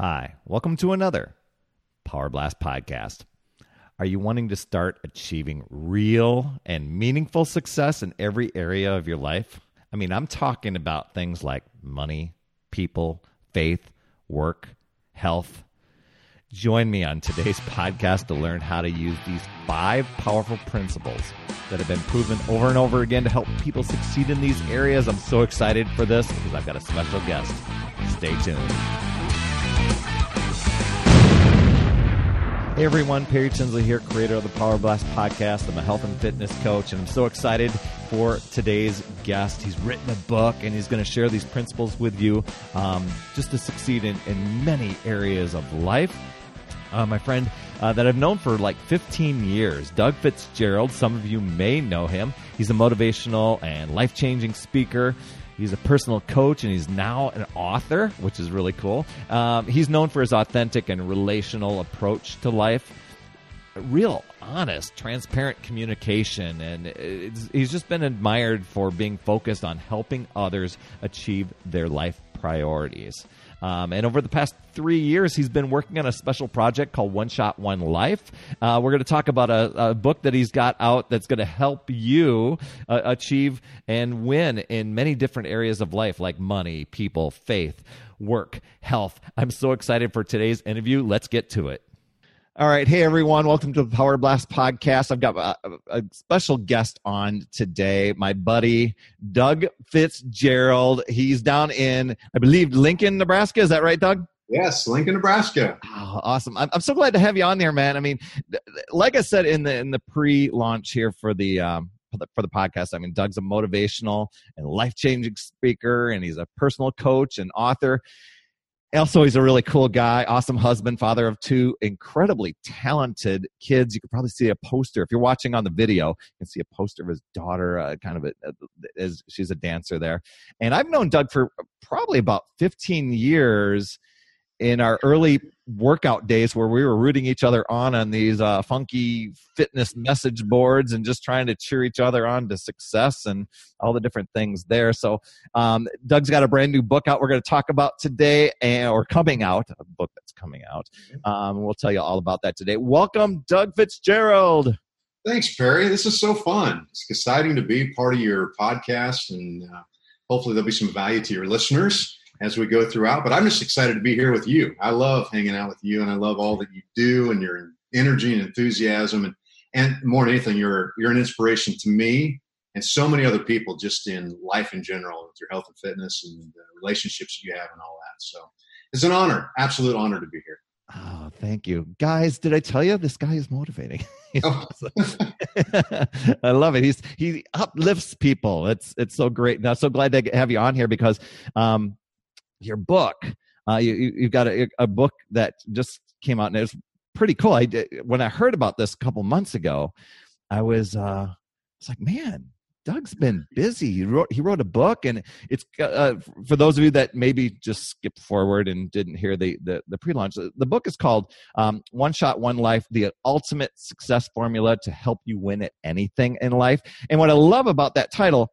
Hi, welcome to another Power Blast podcast. Are you wanting to start achieving real and meaningful success in every area of your life? I mean, I'm talking about things like money, people, faith, work, health. Join me on today's podcast to learn how to use these five powerful principles that have been proven over and over again to help people succeed in these areas. I'm so excited for this because I've got a special guest. Stay tuned. Hey everyone, Perry Tinsley here, creator of the Power Blast podcast. I'm a health and fitness coach, and I'm so excited for today's guest. He's written a book, and he's going to share these principles with you um, just to succeed in, in many areas of life. Uh, my friend uh, that I've known for like 15 years, Doug Fitzgerald. Some of you may know him. He's a motivational and life changing speaker. He's a personal coach and he's now an author, which is really cool. Um, he's known for his authentic and relational approach to life, real honest, transparent communication, and he's just been admired for being focused on helping others achieve their life priorities. Um, and over the past three years, he's been working on a special project called One Shot, One Life. Uh, we're going to talk about a, a, book that he's got out that's going to help you uh, achieve and win in many different areas of life, like money, people, faith, work, health. I'm so excited for today's interview. Let's get to it. All right. Hey, everyone. Welcome to the Power Blast podcast. I've got a, a, special guest on today, my buddy, Doug Fitzgerald. He's down in, I believe, Lincoln, Nebraska. Is that right, Doug? Yes, Lincoln, Nebraska. Oh, awesome! I'm, I'm so glad to have you on there, man. I mean, like I said in the in the pre-launch here for the um, for the, for the podcast, I mean, Doug's a motivational and life changing speaker, and he's a personal coach and author also he's a really cool guy awesome husband father of two incredibly talented kids. You could probably see a poster. If you're watching on the video you can see a poster of his daughter uh, kind of a, as she's a dancer there. And i've known doug for probably about 15 years in our early workout days where we were rooting each other on on these uh, funky fitness message boards and just trying to cheer each other on to success and all the different things there. So, um, Doug's got a brand new book out we're going to talk about today, and, or coming out, a book that's coming out. Um, we'll tell you all about that today. Welcome, Doug Fitzgerald. Thanks, Perry. This is so fun. It's exciting to be part of your podcast, and uh, hopefully, there'll be some value to your listeners as we go throughout. But I'm just excited to be here with you. I love hanging out with you, and I love all that you do and your energy and enthusiasm, and and more than anything, you're you're an inspiration to me and so many other people just in life in general with your health and fitness and the relationships you have and all that. So it's an honor, absolute honor to be here. Oh, thank you. Guys, did I tell you this guy is motivating? oh. I love it. He's he uplifts people. It's it's so great. Now, so glad to have you on here because um your book. Uh, you, you've got a, a book that just came out and it's pretty cool. I did, when I heard about this a couple months ago, I was uh, was like, man, Doug's been busy. He wrote he wrote a book, and it's uh, for those of you that maybe just skipped forward and didn't hear the the, the pre launch. The book is called um, "One Shot, One Life: The Ultimate Success Formula to Help You Win at Anything in Life." And what I love about that title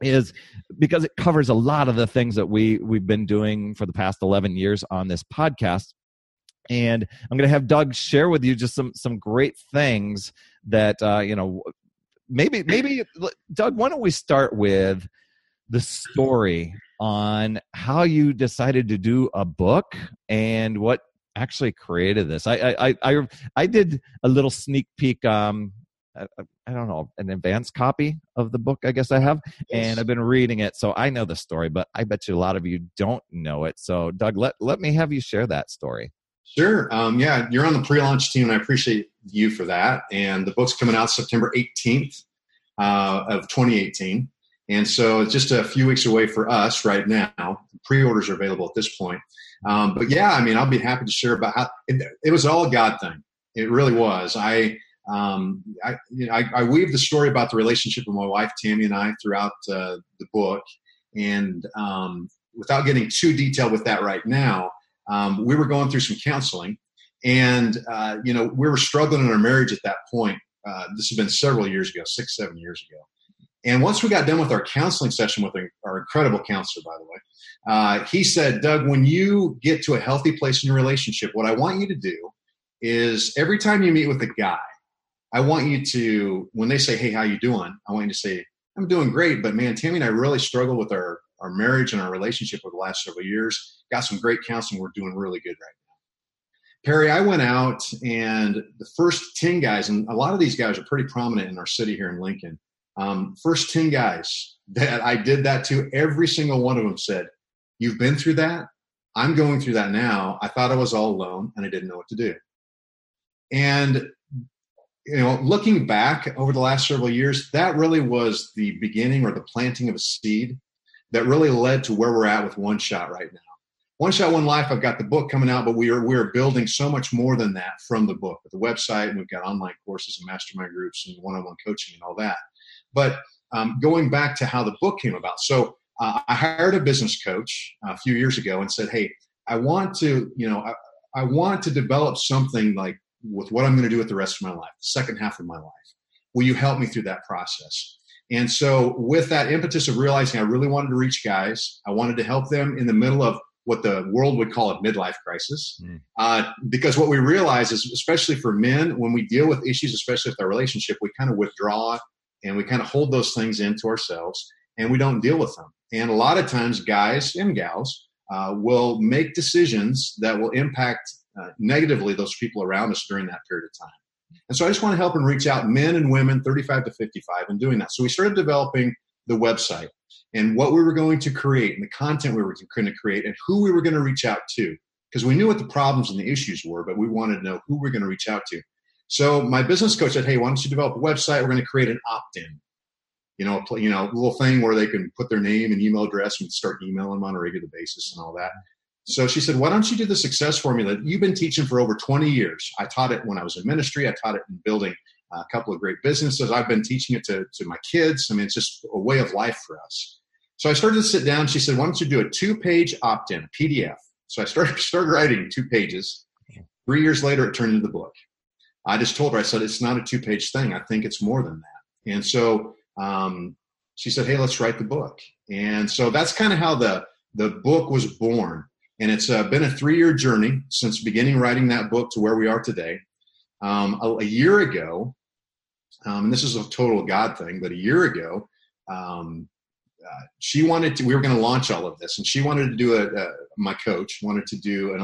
is because it covers a lot of the things that we we've been doing for the past 11 years on this podcast. And i'm going to have doug share with you just some some great things that uh, you know maybe maybe doug why don't we start with the story on how you decided to do a book and what actually created this? I i i i did a little sneak peek um I, I, don't know an advanced copy of the book i guess i have yes. and i've been reading it so i know the story but i bet you a lot of you don't know it. So doug let, let me have you share that story. Sure um, yeah you're on the pre-launch team and i appreciate you for that and the book's coming out september 18th uh, of 2018 and so it's just a few weeks away for us right now. Pre-orders are available at this point um, but yeah i mean i'll be happy to share about how it, it was all a god thing. It really was. I um, I, you know, I, I, weave the story about the relationship with my wife Tammy and I throughout uh, the book, and um, without getting too detailed with that right now, um, we were going through some counseling, and uh, you know we were struggling in our marriage at that point. Uh, this has been several years ago, six, seven years ago, And once we got done with our counseling session with our incredible counselor, by the way, uh, he said, Doug, when you get to a healthy place in your relationship, what I want you to do is every time you meet with a guy, I want you to, when they say, hey, how you doing? I want you to say, I'm doing great, but man, Tammy and I really struggle with our, our marriage and our relationship over the last several years. Got some great counseling. We're doing really good right now. Perry, I went out and the first 10 guys, and a lot of these guys are pretty prominent in our city here in Lincoln. Um, first 10 guys that I did that to, every single one of them said, You've been through that. I'm going through that now. I thought I was all alone and I didn't know what to do. And you know, looking back over the last several years, that really was the beginning or the planting of a seed that really led to where we're at with One Shot right now. One Shot, One Life. I've got the book coming out, but we are we are building so much more than that from the book with the website, and we've got online courses and mastermind groups and one-on-one coaching and all that. But um, going back to how the book came about, so uh, I hired a business coach a few years ago and said, "Hey, I want to, you know, I, I want to develop something like with what I'm going to do with the rest of my life, the second half of my life. Will you help me through that process?" And so, with that impetus of realizing I really wanted to reach guys, I wanted to help them in the middle of what the world would call a midlife crisis. Mm. Uh, because what we realize is, especially for men, when we deal with issues, especially with our relationship, we kind of withdraw and we kind of hold those things into ourselves and we don't deal with them. And a lot of times, guys and gals uh, will make decisions that will impact uh, negatively those people around us during that period of time. And so I just want to help and reach out men and women 35 to 55 in doing that. So we started developing the website and what we were going to create and the content we were going to create and who we were going to reach out to because we knew what the problems and the issues were, but we wanted to know who we we're going to reach out to. So my business coach said, "Hey, why don't you develop a website? We're going to create an opt-in you know, you know, a little thing where they can put their name and email address and start emailing them on a regular basis and all that. So she said, why don't you do the success formula you've been teaching for over 20 years? I taught it when I was in ministry. I taught it in building a couple of great businesses. I've been teaching it to, to my kids. I mean, it's just a way of life for us. So I started to sit down. She said, why don't you do a two page opt in, PDF? So I started, started writing two pages. Three years later, it turned into the book. I just told her, I said, it's not a two page thing. I think it's more than that. And so um, she said, "Hey, let's write the book." And so that's kind of how the the book was born. And it's uh, been a three year journey since beginning writing that book to where we are today. Um, a, a, year ago, um, and this is a total God thing, but a year ago, um, uh, she wanted to. We were going to launch all of this, and she wanted to do a. my coach wanted to do an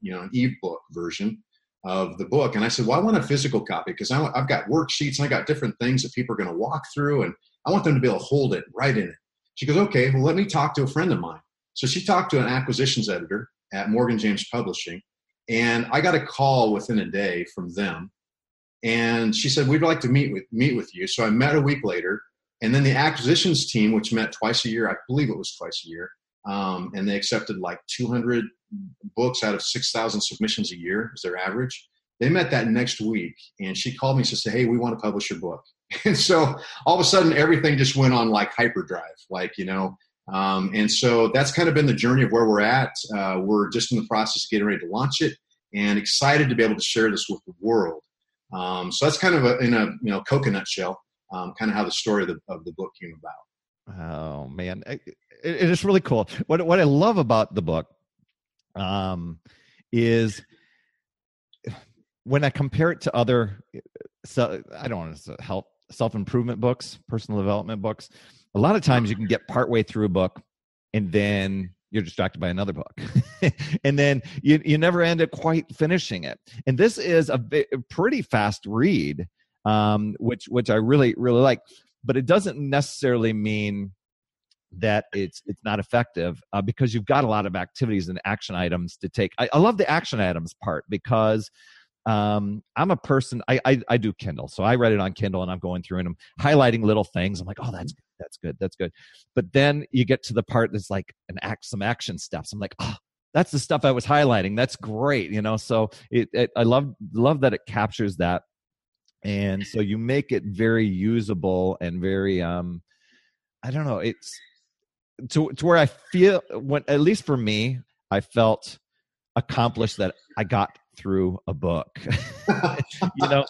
you know an ebook version of the book. And I said, well, I want a physical copy because I've got worksheets and I got different things that people are going to walk through and I want them to be able to hold it right in it. She goes, okay, well, let me talk to a friend of mine. So she talked to an acquisitions editor at Morgan James Publishing and I got a call within a day from them. And she said, we'd like to meet with, meet with you. So I met a week later and then the acquisitions team, which met twice a year, I believe it was twice a year, um, and they accepted like 200 books out of 6,000 submissions a year is their average. They met that next week, and she called me and said, "Hey, we want to publish your book." And so all of a sudden, everything just went on like hyperdrive, like you know. Um, and so that's kind of been the journey of where we're at. Uh, we're just in the process of getting ready to launch it, and excited to be able to share this with the world. Um, so that's kind of a, in a you know coconut shell, um, kind of how the story of the, of the book came about. Oh man, it, it is really cool. What what I love about the book um, is when I compare it to other, so I don't want to help self improvement books, personal development books. A lot of times you can get partway through a book and then you're distracted by another book. And then you, you never end up quite finishing it. And this is a, a pretty fast read um, which which i really really like but it doesn't necessarily mean that it's it's not effective uh, because you've got a lot of activities and action items to take. I, I love the action items part because um, I'm a person. I, I, I do Kindle, so I read it on Kindle, and I'm going through and I'm highlighting little things. I'm like, oh, that's good, that's good, that's good. But then you get to the part that's like an act, some action steps. I'm like, oh, that's the stuff I was highlighting. That's great, you know. So it, it I love love that it captures that, and so you make it very usable and very um, I don't know. It's to to where I feel when at least for me, I felt accomplished that I got through a book. you know,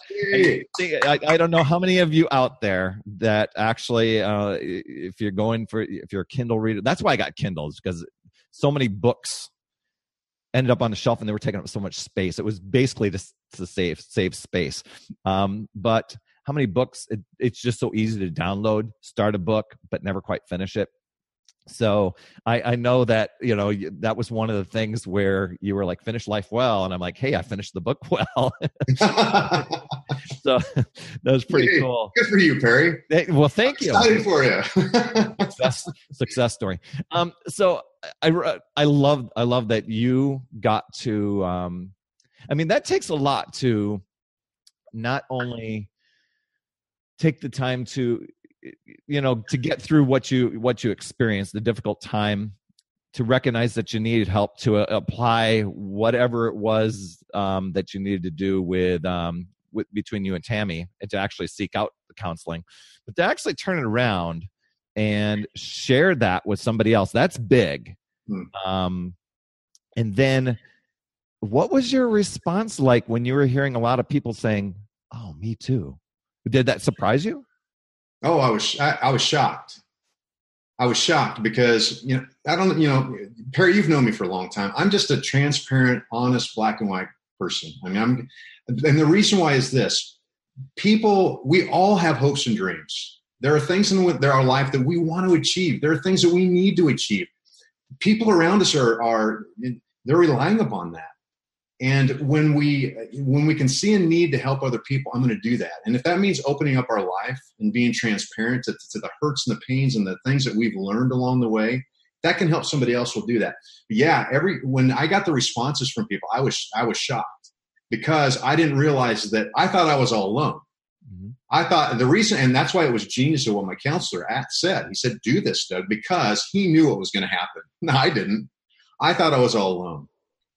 I, I, don't know how many of you out there that actually, uh, if you're going for, if you're a Kindle reader, that's why I got Kindles because so many books ended up on the shelf and they were taking up so much space. It was basically to, to save save space. Um, but how many books? It, it's just so easy to download, start a book, but never quite finish it so I, I know that you know that was one of the things where you were like finish life well and i'm like hey i finished the book well. So that was pretty hey, cool. good for you perry. Hey, well thank I'm you. excited for you success, success story. Um so i i love i love that you got to um i mean that takes a lot to not only take the time to you know to get through what you what you experienced the difficult time to recognize that you needed help to uh, apply whatever it was um, that you needed to do with um, with between you and Tammy and to actually seek out the counseling. But to actually turn it around and share that with somebody else that's big. Hmm. um, and then what was your response like when you were hearing a lot of people saying oh me too. Did that surprise you Oh, I was I, I, was shocked. I was shocked because you know I don't you know Perry, you've known me for a long time. I'm just a transparent, honest, black and white person. I mean, I'm, and the reason why is this: people, we all have hopes and dreams. There are things in there our life that we want to achieve. There are things that we need to achieve. People around us are are they're relying upon that and when we when we can see a need to help other people i'm going to do that. And if that means opening up our life and being transparent to, to, the hurts and the pains and the things that we've learned along the way that can help somebody else will do that. But yeah every when i got the responses from people i was i was shocked because i didn't realize that i thought i was all alone. Mm-hmm. i thought the reason and that's why it was genius of what my counselor at said. He said do this doug because he knew what was going to happen. No i didn't. I thought i was all alone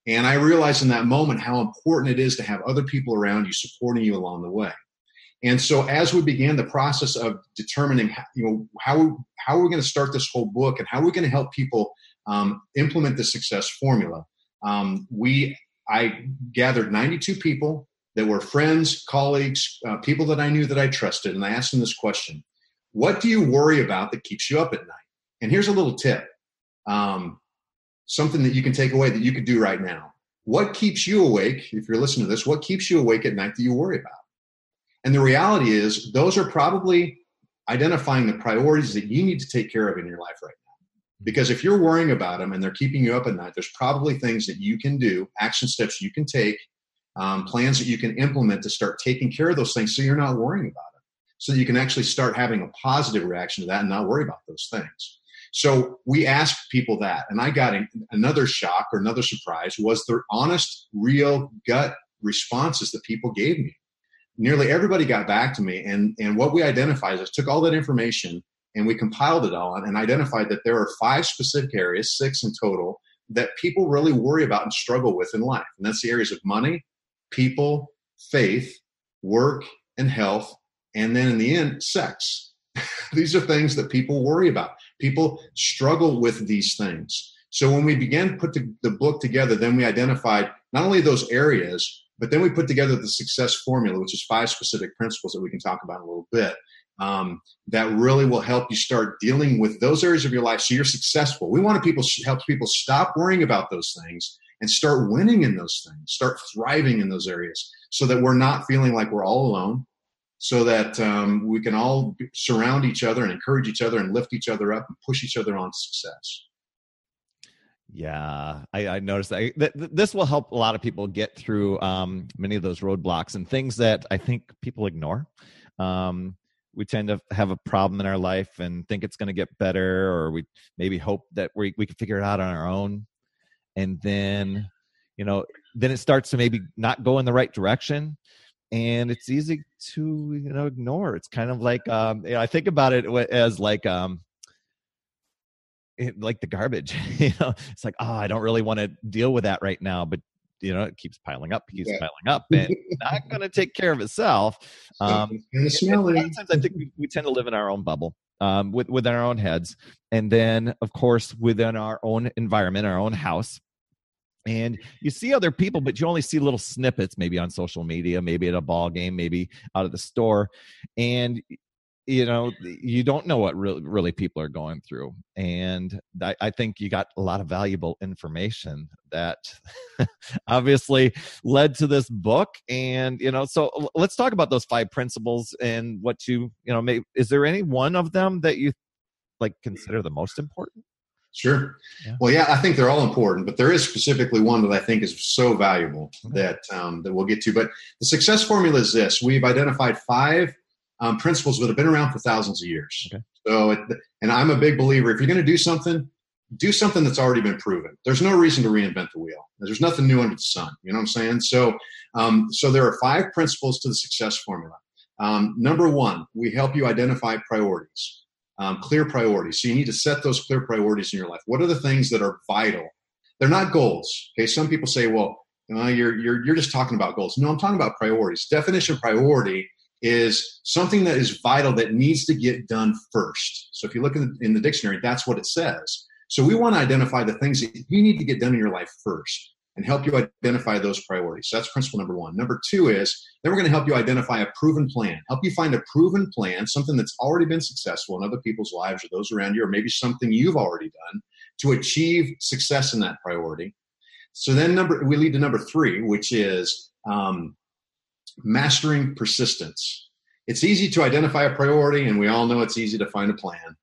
and I realized in that moment how important it is to have other people around you supporting you along the way. And so as we began the process of determining, how, you know, how, how are we going to start this whole book and how are we going to help people um, implement the success formula, um, we, I gathered 92 people that were friends, colleagues, uh, people that I knew that I trusted. And I asked them this question, what do you worry about that keeps you up at night? And here's a little tip. Um, something that you can take away that you could do right now. What keeps you awake, if you're listening to this, what keeps you awake at night that you worry about? And the reality is, those are probably identifying the priorities that you need to take care of in your life right now. Because if you're worrying about them and they're keeping you up at night, there's probably things that you can do, action steps you can take, um, plans that you can implement to start taking care of those things so you're not worrying about it. So you can actually start having a positive reaction to that and not worry about those things. So we asked people that, and I got another shock or another surprise was the honest, real gut responses that people gave me. Nearly everybody got back to me, and, and what we identified is took all that information and we compiled it all and identified that there are five specific areas, six in total, that people really worry about and struggle with in life. And that's the areas of money, people, faith, work, and health, and then in the end, sex. These are things that people worry about. People struggle with these things. So when we began put the, the book together, then we identified not only those areas, but then we put together the success formula, which is five specific principles that we can talk about in a little bit. Um, that really will help you start dealing with those areas of your life so you're successful. We want to people help people stop worrying about those things and start winning in those things, start thriving in those areas, so that we're not feeling like we're all alone, so that um, we can all surround each other and encourage each other and lift each other up and push each other on success. Yeah, I, I noticed that. This will help a lot of people get through um, many of those roadblocks and things that I think people ignore. Um, we tend to have a problem in our life and think it's going to get better, or we maybe hope that we we can figure it out on our own, and then you know then it starts to maybe not go in the right direction and it's easy to you know ignore. It's kind of like um you know, i think about it as like um it, like the garbage you know? It's like oh i don't really want to deal with that right now but you know it keeps piling up keeps yeah. piling up and not going to take care of itself um and, and a lot of times i think we, we tend to live in our own bubble um with, within our own heads and then of course within our own environment our own house and you see other people but you only see little snippets maybe on social media maybe at a ball game maybe out of the store and you know you don't know what really, really people are going through and I, I think you got a lot of valuable information that obviously led to this book and you know so let's talk about those five principles and what you you know may, is there any one of them that you like consider the most important Sure. Yeah. Well, yeah, I think they're all important, but there is specifically one that I think is so valuable okay. that um, that we'll get to. But the success formula is this: we've identified five um, principles that have been around for thousands of years. Okay. So, it, and I'm a big believer: if you're going to do something, do something that's already been proven. There's no reason to reinvent the wheel. There's nothing new under the sun. You know what I'm saying? So, um, so there are five principles to the success formula. Um, number one, we help you identify priorities um, clear priorities. So you need to set those clear priorities in your life. What are the things that are vital? They're not goals. Okay. Some people say, well, know, you're, you're, you're just talking about goals. No, I'm talking about priorities. Definition of priority is something that is vital that needs to get done first. So if you look in the, in the dictionary, that's what it says. So we want to identify the things that you need to get done in your life first and help you identify those priorities. So that's principle number one. Number two is then we're going to help you identify a proven plan, help you find a proven plan, something that's already been successful in other people's lives or those around you, or maybe something you've already done to achieve success in that priority. So then number we lead to number three, which is um, mastering persistence. It's easy to identify a priority, and we all know it's easy to find a plan.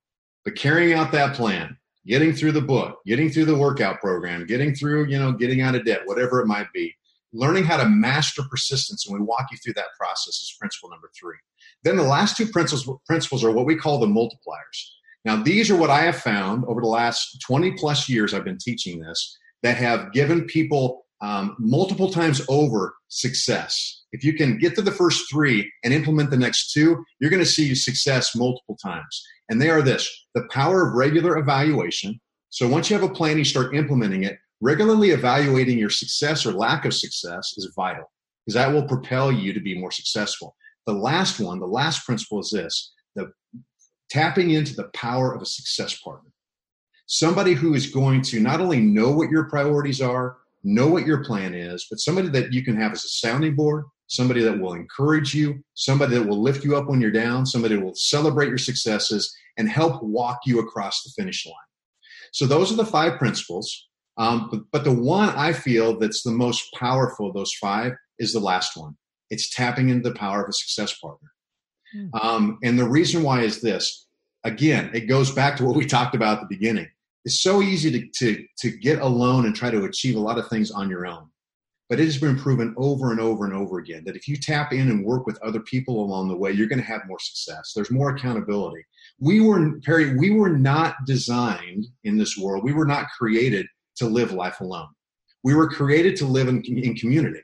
But carrying out that plan, getting through the book, getting through the workout program, getting through, you know, getting out of debt, whatever it might be. Learning how to master persistence, and we walk you through that process is principle number three. Then the last two principles, principles are what we call the multipliers. Now, these are what I have found over the last 20 plus years I've been teaching this that have given people um, multiple times over success. If you can get to the first three and implement the next two, you're going to see success multiple times. And they are this the power of regular evaluation. So once you have a plan, you start implementing it. Regularly evaluating your success or lack of success is vital because that will propel you to be more successful. The last one, the last principle is this the tapping into the power of a success partner. Somebody who is going to not only know what your priorities are, know what your plan is, but somebody that you can have as a sounding board, somebody that will encourage you, somebody that will lift you up when you're down, somebody that will celebrate your successes and help walk you across the finish line. So those are the five principles. Um, but, but the one I feel that's the most powerful of those five is the last one. It's tapping into the power of a success partner. Mm-hmm. Um, and the reason why is this. Again, it goes back to what we talked about at the beginning it's so easy to, to, to get alone and try to achieve a lot of things on your own. But it has been proven over and over and over again that if you tap in and work with other people along the way, you're going to have more success. There's more accountability. We were, Perry, we were not designed in this world. We were not created to live life alone. We were created to live in, in community.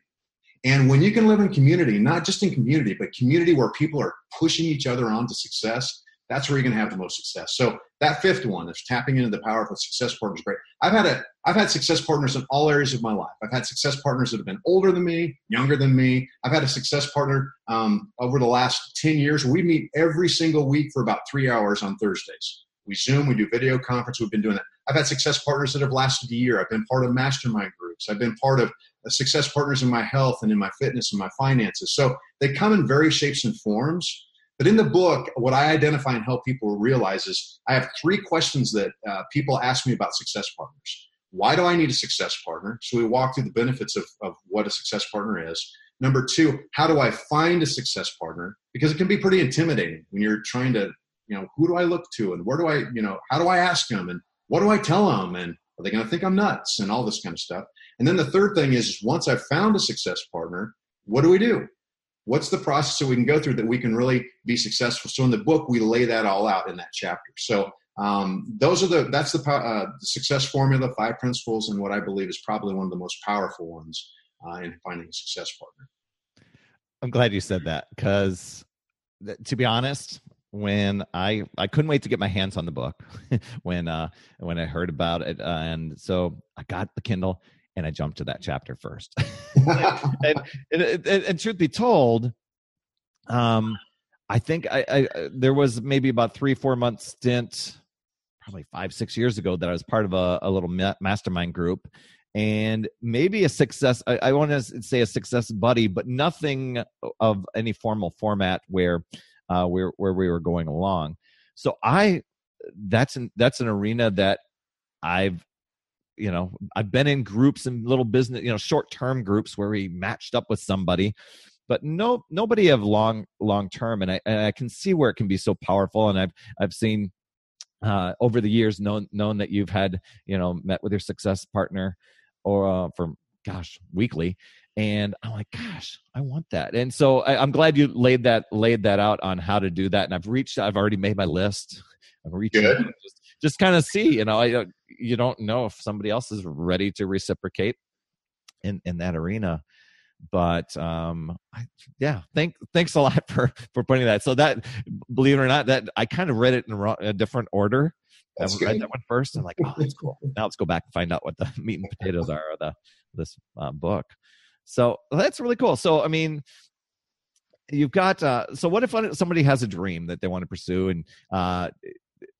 And when you can live in community, not just in community, but community where people are pushing each other on to success, that's where you're going to have the most success. So that fifth one is tapping into the power of a success partner is great. I've had a I've had success partners in all areas of my life. I've had success partners that have been older than me, younger than me. I've had a success partner um, over the last ten years. We meet every single week for about three hours on Thursdays. We Zoom, we do video conference. We've been doing that. I've had success partners that have lasted a year. I've been part of mastermind groups. I've been part of success partners in my health and in my fitness and my finances. So they come in various shapes and forms. But in the book, what I identify and help people realize is I have three questions that uh, people ask me about success partners. Why do I need a success partner? So we walk through the benefits of, of what a success partner is. Number two, how do I find a success partner? Because it can be pretty intimidating when you're trying to, you know, who do I look to and where do I, you know, how do I ask them and what do I tell them and are they going to think I'm nuts and all this kind of stuff? And then the third thing is once I've found a success partner, what do we do? What's the process that we can go through that we can really be successful? So in the book we lay that all out in that chapter. So um, those are the that's the, uh, the, success formula five principles and what i believe is probably one of the most powerful ones uh, in finding a success partner. I'm glad you said that because to be honest when i i couldn't wait to get my hands on the book when uh when i heard about it uh, and so i got the kindle and I jumped to that chapter first. and, and, and, and, truth be told, um, I think I, I, there was maybe about three four months stint, probably five six years ago that I was part of a, a little mastermind group, and maybe a success i, I want to say a success buddy but nothing of any formal format where uh where where we were going along so i that's an that's an arena that i've you know i've been in groups and little business you know short term groups where we matched up with somebody but no nobody of long long term and I, and I can see where it can be so powerful and i've i've seen uh, over the years known known that you've had you know met with your success partner or uh, for gosh weekly and i'm like gosh i want that. And so I, am glad you laid that laid that out on how to do that and i've reached i've already made my list. I'm reaching just, just kind of see you know i uh, you don't know if somebody else is ready to reciprocate in in that arena. But um I, yeah thank thanks a lot for for putting that. So that believe it or not that i kind of read it in a, a different order. That's I read that one first and like oh that's cool. now let's go back and find out what the meat and potatoes are of the this uh, book. So that's really cool. So i mean you've got uh so what if somebody has a dream that they want to pursue and uh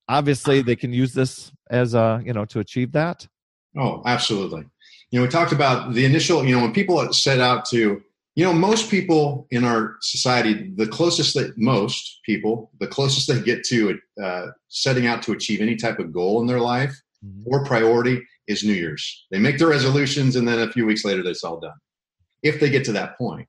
obviously they can use this as a you know to achieve that oh absolutely you know, we talked about the initial, you know, when people set out to, you know, most people in our society, the closest that most people, the closest they get to uh, setting out to achieve any type of goal in their life mm-hmm. or priority is New Year's. They make their resolutions and then a few weeks later, it's all done. If they get to that point.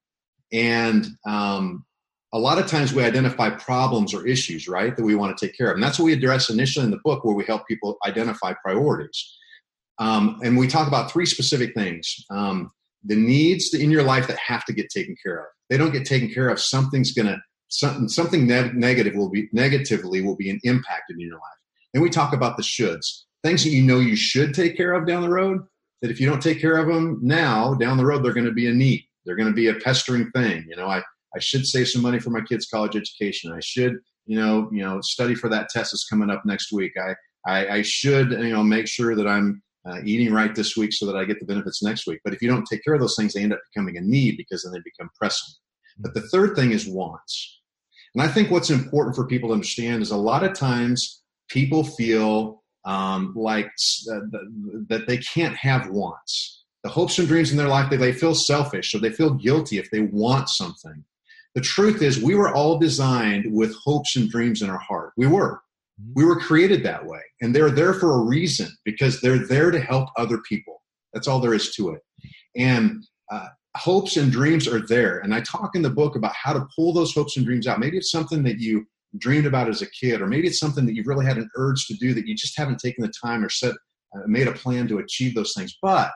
And um, a lot of times we identify problems or issues, right, that we want to take care of. And that's what we address initially in the book, where we help people identify priorities. Um, and we talk about three specific things um, the needs in your life that have to get taken care of. They don't get taken care of, something's going to, something, something ne- negative will be, negatively will be an impact in your life. Then we talk about the shoulds, things that you know you should take care of down the road, that if you don't take care of them now, down the road, they're going to be a need. They're going to be a pestering thing. You know, I, I should save some money for my kids' college education. I should, you know, you know, study for that test that's coming up next week. I, I, I should, you know, make sure that I'm, uh, eating right this week so that I get the benefits next week. But if you don't take care of those things, they end up becoming a need because then they become pressing. But the third thing is wants. And I think what's important for people to understand is a lot of times people feel um, like uh, that they can't have wants. The hopes and dreams in their life, they, they feel selfish, so they feel guilty if they want something. The truth is, we were all designed with hopes and dreams in our heart. We were. Mm-hmm. We were created that way, and they're there for a reason because they're there to help other people. That's all there is to it. And uh, hopes and dreams are there. And I talk in the book about how to pull those hopes and dreams out. Maybe it's something that you dreamed about as a kid, or maybe it's something that you've really had an urge to do that you just haven't taken the time or set uh, made a plan to achieve those things. But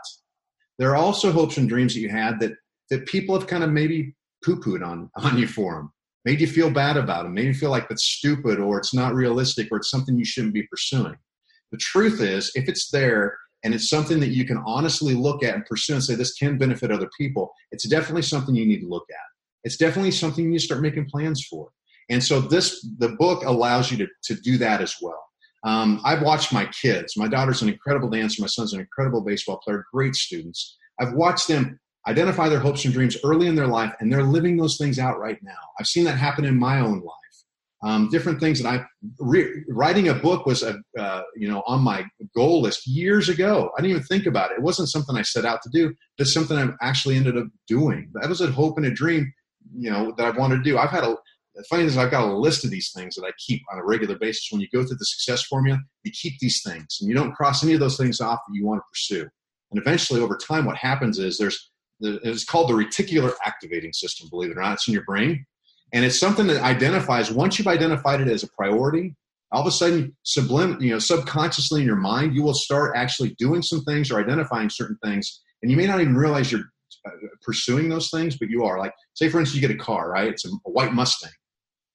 there are also hopes and dreams that you had that that people have kind of maybe poo-pooed on on you for them made you feel bad about them, made you feel like that's stupid or it's not realistic or it's something you shouldn't be pursuing. The truth is, if it's there and it's something that you can honestly look at and pursue and say this can benefit other people, it's definitely something you need to look at. It's definitely something you need to start making plans for. And so this the book allows you to, to do that as well. Um, I've watched my kids. My daughter's an incredible dancer. My son's an incredible baseball player. Great students. I've watched them identify their hopes and dreams early in their life, and they're living those things out right now. I've seen that happen in my own life. Um, different things that I writing a book was a uh, you know on my goal list years ago. I didn't even think about it. It wasn't something I set out to do, but something I actually ended up doing. That was a hope and a dream, you know, that I've wanted to do. I've had a the funny thing is I've got a list of these things that I keep on a regular basis. When you go through the success formula, you keep these things and you don't cross any of those things off that you want to pursue. And eventually, over time, what happens is there's it's called the reticular activating system, believe it or not. It's in your brain. And it's something that identifies, once you've identified it as a priority, all of a sudden, sublim, you know, subconsciously in your mind, you will start actually doing some things or identifying certain things. And you may not even realize you're uh, pursuing those things, but you are. Like, say, for instance, you get a car, right? It's a, a white Mustang.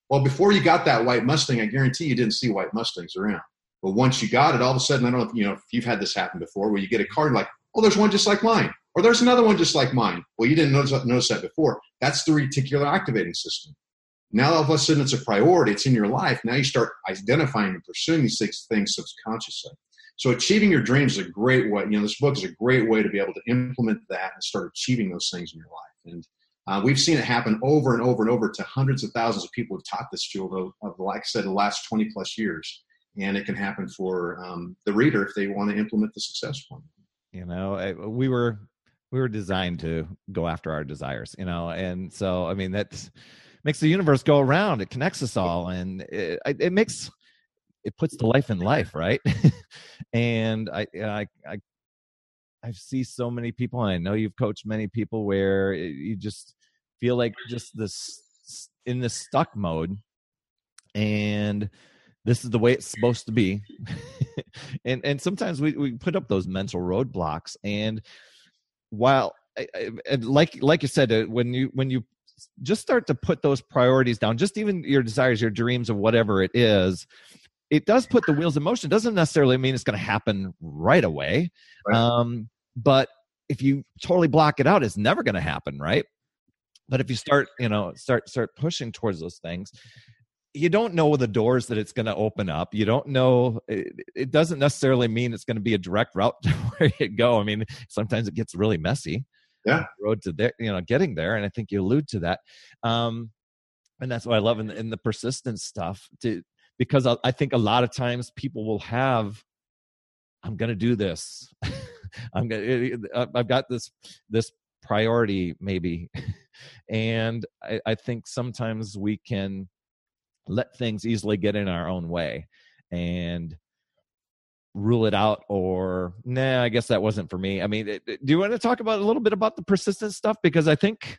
Well, before you got that white Mustang, I guarantee you didn't see white Mustangs around. But once you got it, all of a sudden, I don't know if you know if you've had this happen before, where you get a car, and like, oh, there's one just like mine. Or there's another one just like mine. Well, you didn't notice, notice that before. That's the reticular activating system. Now all of a sudden it's a priority. It's in your life. Now you start identifying and pursuing these six things subconsciously. So achieving your dreams is a great way. You know, this book is a great way to be able to implement that and start achieving those things in your life. And uh, we've seen it happen over and over and over to hundreds of thousands of people who've taught this field of, of, like I said, the last 20 plus years. And it can happen for um, the reader if they want to implement the success one. You know, we were we were designed to go after our desires. You know, and so I mean that makes the universe go around. It connects us all, and it, it makes it puts the life in life, right? and I I I I see so many people, and I know you've coached many people where you just feel like just this in this stuck mode, and this is the way it's supposed to be. and and sometimes we we put up those mental roadblocks, and while and like like you said, uh, when you when you just start to put those priorities down, just even your desires, your dreams, of whatever it is, it does put the wheels in motion. It doesn't necessarily mean it's going to happen right away. Right. Um, but if you totally block it out, it's never going to happen, right? But if you start, you know, start start pushing towards those things, you don't know the doors that it's going to open up. You don't know. It, it doesn't necessarily mean it's going to be a direct route to where you go. I mean, sometimes it gets really messy. Yeah, road to there, you know, getting there, and I think you allude to that. Um, and that's what I love in the, in the persistence stuff. To because I, I think a lot of times people will have, I'm going to do this. I'm going. to I've got this this priority maybe, and I, I think sometimes we can let things easily get in our own way and rule it out or nah i guess that wasn't for me. I mean it, it, do you want to talk about a little bit about the persistent stuff? Because i think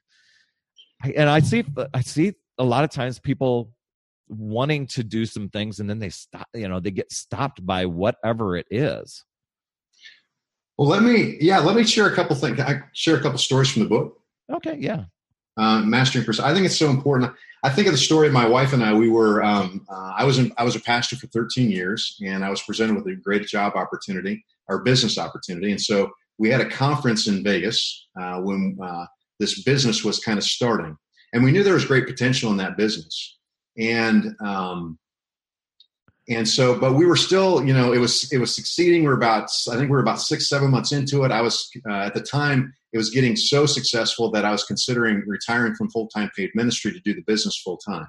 and i see i see a lot of times people wanting to do some things and then they stop you know they get stopped by whatever it is. Well let me yeah let me share a couple things. I share a couple stories from the book. Okay yeah. Uh, mastering person i think it's so important i think of the story of my wife and i we were um, uh, i was in, i was a pastor for 13 years and i was presented with a great job opportunity or business opportunity. And so we had a conference in vegas uh, when uh, this business was kind of starting. And we knew there was great potential in that business. And um, and so but we were still you know it was it was succeeding. We're about i think we are about six seven months into it. I was uh, at the time it was getting so successful that i was considering retiring from full-time paid ministry to do the business full-time.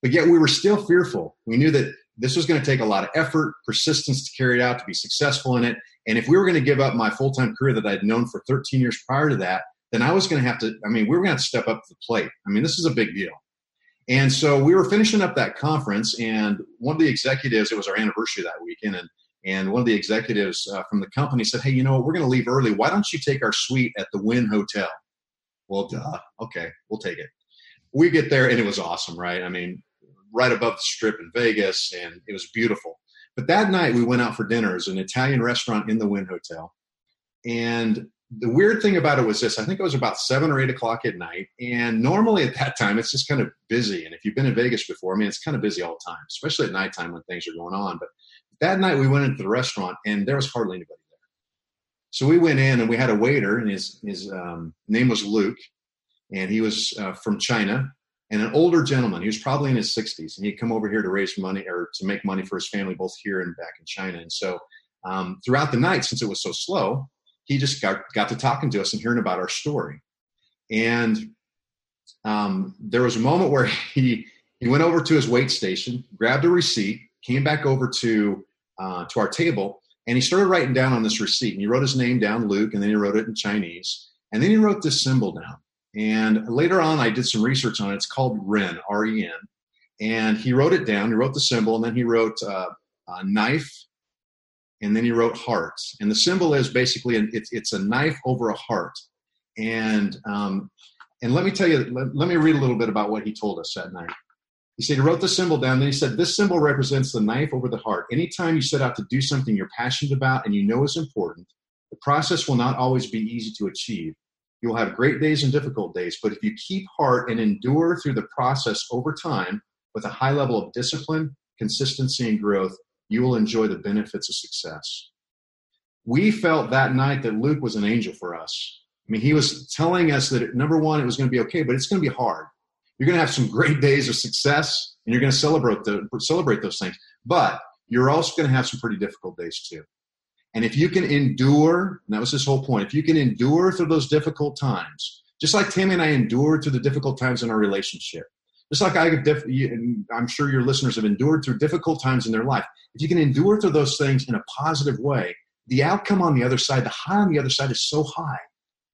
But yet we were still fearful. We knew that this was going to take a lot of effort persistence to carry it out to be successful in it. And if we were going to give up my full-time career that i'd known for 13 years prior to that then i was going to have to i mean we were going to to step up to the plate. I mean this is a big deal and so we were finishing up that conference, and one of the executives, it was our anniversary that weekend, and, and one of the executives uh, from the company said, Hey, you know what? We're going to leave early. Why don't you take our suite at the Wynn Hotel? Well, duh. Okay, we'll take it. We get there, and it was awesome, right? I mean, right above the strip in Vegas, and it was beautiful. But that night, we went out for dinner. It an Italian restaurant in the Wynn Hotel. And the weird thing about it was this. I think it was about seven or eight o'clock at night. And normally at that time it's just kind of busy. And if you've been in vegas before i mean it's kind of busy all the time especially at nighttime when things are going on. But that night we went into the restaurant and there was hardly anybody there. So we went in and we had a waiter and his, his um, name was luke. And he was uh, from china and an older gentleman. He was probably in his 60s and he'd come over here to raise money or to make money for his family both here and back in china. And so um, throughout the night since it was so slow he just got, got to talking to us and hearing about our story. And um, there was a moment where he, he went over to his wait station, grabbed a receipt, came back over to, uh, to our table, and he started writing down on this receipt. And he wrote his name down, Luke, and then he wrote it in Chinese. And then he wrote this symbol down. And later on, I did some research on it. It's called REN, R E N. And he wrote it down. He wrote the symbol, and then he wrote uh, a knife, and then he wrote hearts. And the symbol is basically it's it's a knife over a heart. And um, and let me tell you, let, let me read a little bit about what he told us that night. He said he wrote the symbol down. Then he said this symbol represents the knife over the heart. Anytime you set out to do something you're passionate about and you know is important, the process will not always be easy to achieve. You will have great days and difficult days, but if you keep heart and endure through the process over time with a high level of discipline, consistency, and growth, you will enjoy the benefits of success. We felt that night that Luke was an angel for us. I mean, he was telling us that number one, it was going to be okay, but it's going to be hard. You're going to have some great days of success, and you're going to celebrate the, celebrate those things. But you're also going to have some pretty difficult days too. And if you can endure, and that was his whole point, if you can endure through those difficult times, just like Tammy and I endured through the difficult times in our relationship, just like I have, diff- I'm sure your listeners have endured through difficult times in their life. If you can endure through those things in a positive way, the outcome on the other side, the high on the other side is so high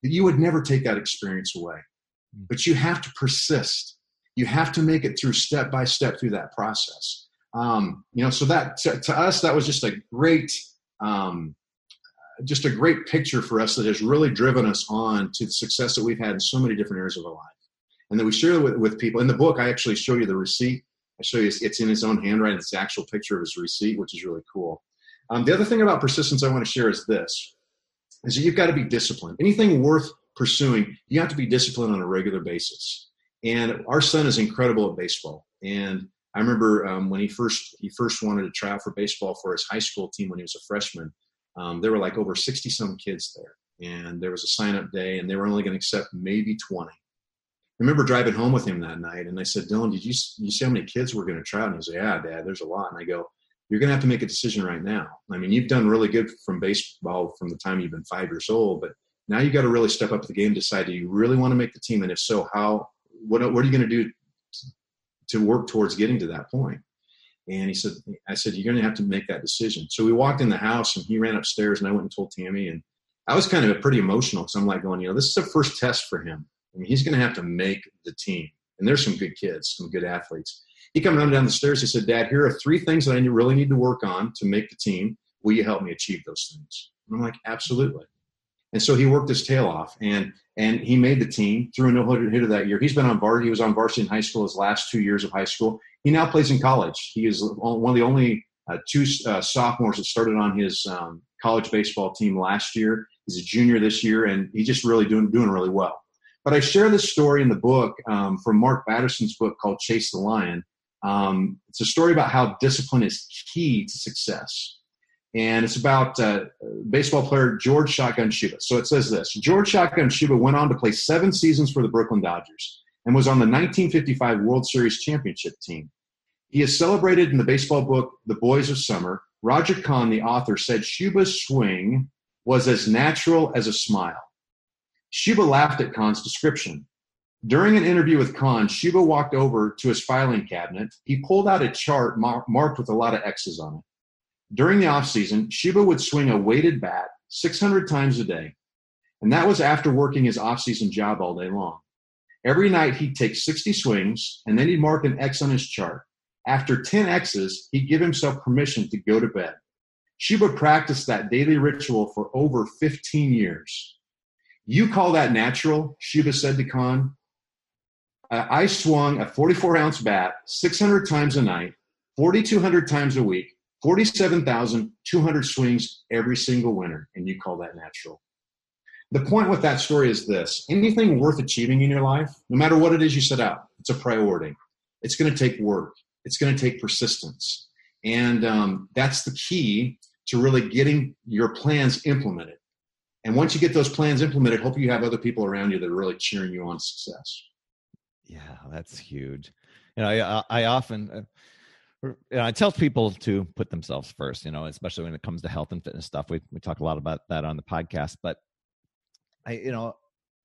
that you would never take that experience away. Hmm. But you have to persist. You have to make it through step by step through that process. Um, you know, so that to, to, us, that was just a great, um, just a great picture for us that has really driven us on to the success that we've had in so many different areas of our life, and then we share with, with people. In the book, I actually show you the receipt. I show you it's in his own handwriting. It's the actual picture of his receipt, which is really cool. Um, the other thing about persistence I want to share is this: is that you've got to be disciplined. Anything worth pursuing, you have to be disciplined on a regular basis. And our son is incredible at baseball. And I remember um, when he first he first wanted to try out for baseball for his high school team when he was a freshman. Um, there were like over sixty some kids there, and there was a sign up day, and they were only going to accept maybe twenty. Remember driving home with him that night, and I said, "Dylan, did you you see how many kids were going to try out?" And he said, "Yeah, Dad, there's a lot." And I go, "You're going to have to make a decision right now. I mean, you've done really good from baseball from the time you've been five years old, but now you got to really step up the game. Decide, do you really want to make the team? And if so, how? What What are you going to do to work towards getting to that point. And he said, I said, you're going to have to make that decision. So we walked in the house and he ran upstairs and I went and told Tammy. And I was kind of pretty emotional because I'm like going, you know, this is the first test for him. I mean, he's going to have to make the team. And there's some good kids, some good athletes. He come running down the stairs. He said, Dad, here are three things that I really need to work on to make the team. Will you help me achieve those things? And I'm like, absolutely. And so he worked his tail off and and he made the team, threw a no hitter that year. He's been on varsity. He was on varsity in high school his last two years of high school. He now plays in college. He is one of the only uh, two uh, sophomores that started on his um, college baseball team last year. He's a junior this year, and he's just really doing doing really well. But I share this story in the book um, from Mark Batterson's book called Chase the Lion. Um, it's a story about how discipline is key to success and it's about uh, baseball player George Shotgun Shuba. So it says this George Shotgun Shuba went on to play seven seasons for the Brooklyn Dodgers and was on the 1955 World Series championship team. He is celebrated in the baseball book The Boys of Summer. Roger Kahn, the author, said Shuba's swing was as natural as a smile. Shuba laughed at Kahn's description. During an interview with Kahn, Shuba walked over to his filing cabinet. He pulled out a chart mar- marked with a lot of X's on it. During the offseason, Shuba would swing a weighted bat 600 times a day, and that was after working his offseason job all day long. Every night he'd take 60 swings, and then he'd mark an X on his chart. After 10 X's, he'd give himself permission to go to bed. Shuba practiced that daily ritual for over 15 years. You call that natural? Shuba said to Kahn. I swung a 44 ounce bat 600 times a night, 4,200 times a week, 47,200 swings every single winter, and you call that natural. The point with that story is this anything worth achieving in your life, no matter what it is you set out, it's a priority. It's going to take work, it's going to take persistence. And um, that's the key to really getting your plans implemented. And once you get those plans implemented, hope you have other people around you that are really cheering you on success. Yeah, that's huge. You know, I, I often, uh, you know, I tell people to put themselves first, you know, especially when it comes to health and fitness stuff. We we talk a lot about that on the podcast, but I, you know,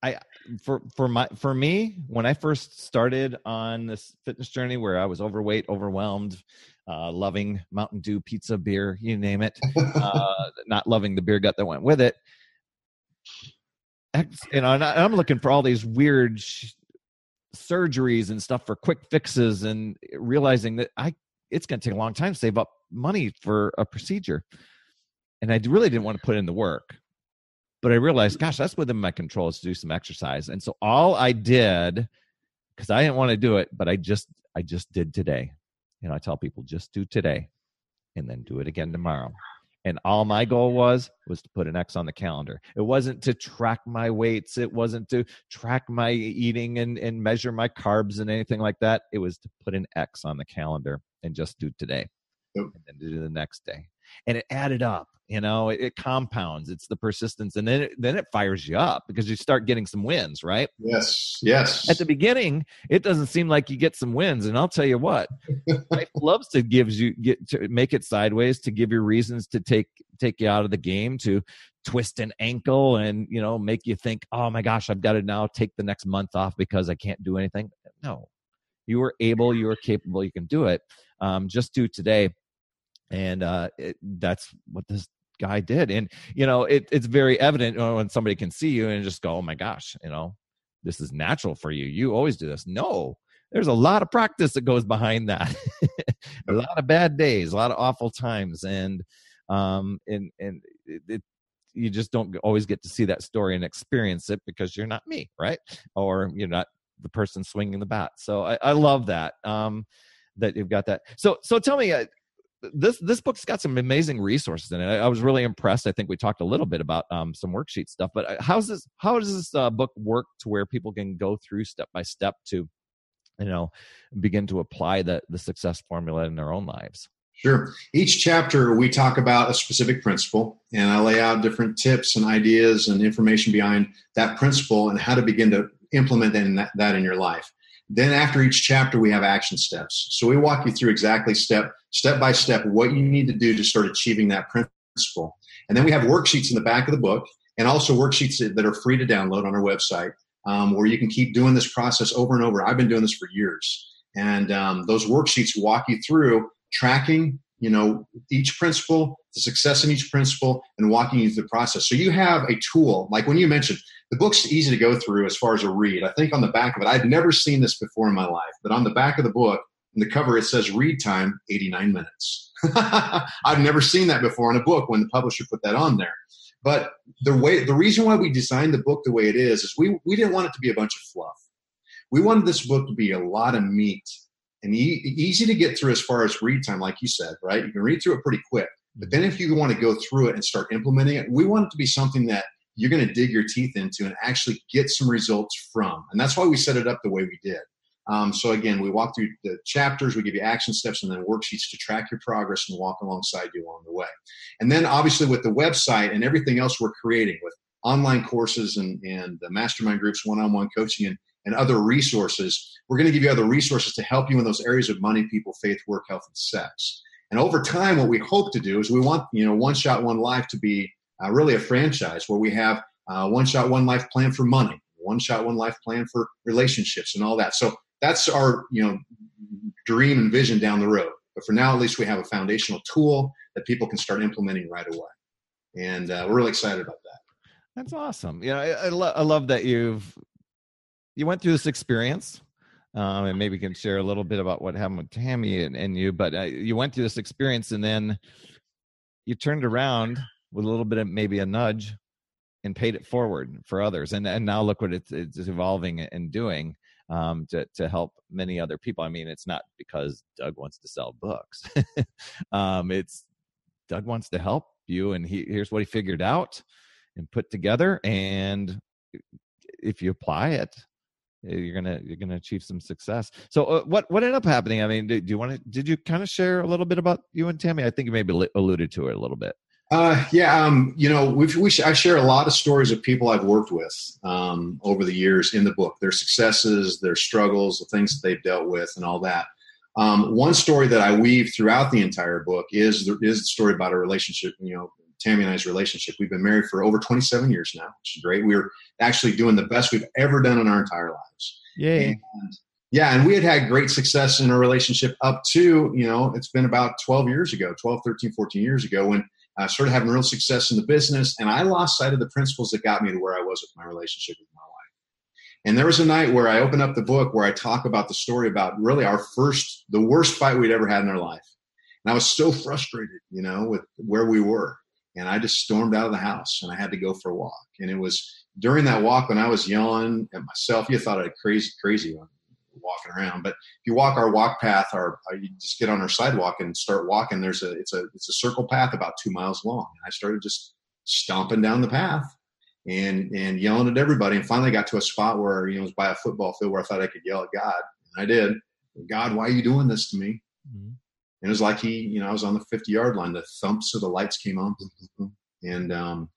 I for for my for me when I first started on this fitness journey where I was overweight, overwhelmed, uh, loving Mountain Dew, pizza, beer, you name it, uh, not loving the beer gut that went with it. You know, and I'm looking for all these weird surgeries and stuff for quick fixes and realizing that I it's going to take a long time to save up money for a procedure. And I really didn't want to put in the work. But I realized, gosh, that's within my control is to do some exercise. And so all I did, because I didn't want to do it, but I just I just did today. You know, I tell people just do today and then do it again tomorrow. And all my goal was was to put an X on the calendar. It wasn't to track my weights. It wasn't to track my eating and, and measure my carbs and anything like that. It was to put an X on the calendar and just do today yep. and then do the next day and it added up you know it, it, compounds it's the persistence and then it, then it fires you up because you start getting some wins right? Yes yes at the beginning it doesn't seem like you get some wins and i'll tell you what life loves to give you get to make it sideways to give you reasons to take take you out of the game to twist an ankle and you know make you think oh my gosh i've got to now take the next month off because i can't do anything. No you are able you are capable you can do it um, just do today and uh, it, that's what this guy did. And, you know, it, it's very evident when somebody can see you and just go, oh my gosh, you know, this is natural for you. You always do this. No, there's a lot of practice that goes behind that. a lot of bad days, a lot of awful times. And, um, and, and it, it you just don't always get to see that story and experience it because you're not me, right? Or you're not the person swinging the bat. So I, I love that. Um, that you've got that. So so tell me, uh, this this book's got some amazing resources in it. I, I, was really impressed. I think we talked a little bit about um, some worksheet stuff, but uh, how's this? How does this uh, book work to where people can go through step by step to, you know, begin to apply the the success formula in their own lives? Sure. Each chapter we talk about a specific principle, and I lay out different tips and ideas and information behind that principle and how to begin to implement that in, that, that in your life. Then after each chapter, we have action steps. So we walk you through exactly step step by step what you need to do to start achieving that principle. And then we have worksheets in the back of the book, and also worksheets that are free to download on our website, um, where you can keep doing this process over and over. I've been doing this for years, and um, those worksheets walk you through tracking you know each principle the success in each principle and walking you through the process. So you have a tool like when you mentioned the book's easy to go through as far as a read. I think on the back of it i've never seen this before in my life but on the back of the book in the cover it says read time 89 minutes. I've never seen that before in a book when the publisher put that on there. But the way the reason why we designed the book the way it is is we we didn't want it to be a bunch of fluff. We wanted this book to be a lot of meat and e- easy to get through as far as read time, like you said, right? You can read through it pretty quick. But then if you want to go through it and start implementing it, we want it to be something that you're going to dig your teeth into and actually get some results from. And that's why we set it up the way we did. Um, so again, we walk through the chapters, we give you action steps and then worksheets to track your progress and walk alongside you along the way. And then obviously with the website and everything else we're creating with online courses and, and the mastermind groups, one-on-one coaching and and other resources. We're going to give you other resources to help you in those areas of money, people, faith, work, health, and sex. And over time, what we hope to do is we want, you know, one shot, one life to be uh, really a franchise where we have uh, one shot, one life plan for money, one shot, one life plan for relationships and all that. So that's our, you know, dream and vision down the road. But for now, at least we have a foundational tool that people can start implementing right away. And uh, we're really excited about that. That's awesome. Yeah, I, I, lo- I love that you've you went through this experience um, and maybe you can share a little bit about what happened with Tammy and, and you, but uh, you went through this experience and then you turned around with a little bit of maybe a nudge and paid it forward for others. And, and now look what it's, it's evolving and doing um, to, to help many other people. I mean, it's not because Doug wants to sell books. um, it's Doug wants to help you and he, here's what he figured out and put together. And if you apply it, you're gonna you're gonna achieve some success. So uh, what what ended up happening? I mean, do, do you want to? Did you kind of share a little bit about you and Tammy? I think you maybe alluded to it a little bit. Uh, yeah, um, you know, we've, we I share a lot of stories of people I've worked with um, over the years in the book, their successes, their struggles, the things that they've dealt with, and all that. Um, one story that I weave throughout the entire book is is the story about a relationship, you know, Tammy and I's relationship. We've been married for over 27 years now, which is great. We are actually doing the best we've ever done in our entire lives. Yay. And, yeah, and we had had great success in our relationship up to, you know, it's been about 12 years ago, 12, 13, 14 years ago when I started having real success in the business and I lost sight of the principles that got me to where I was with my relationship with my wife. And there was a night where I opened up the book where I talk about the story about really our first, the worst fight we'd ever had in our life. And I was so frustrated, you know, with where we were and I just stormed out of the house and I had to go for a walk. And it was during that walk when I was yelling at myself. You thought I crazy, crazy walking around, but if you walk our walk path, or you just get on our sidewalk and start walking. There's a it's a it's a circle path about two miles long. And I started just stomping down the path and and yelling at everybody. And finally got to a spot where you know it was by a football field where I thought I could yell at God, and I did. God, why are you doing this to me? Mm-hmm. And it was like he, you know, I was on the 50 yard line. The thumps of the lights came on, and um,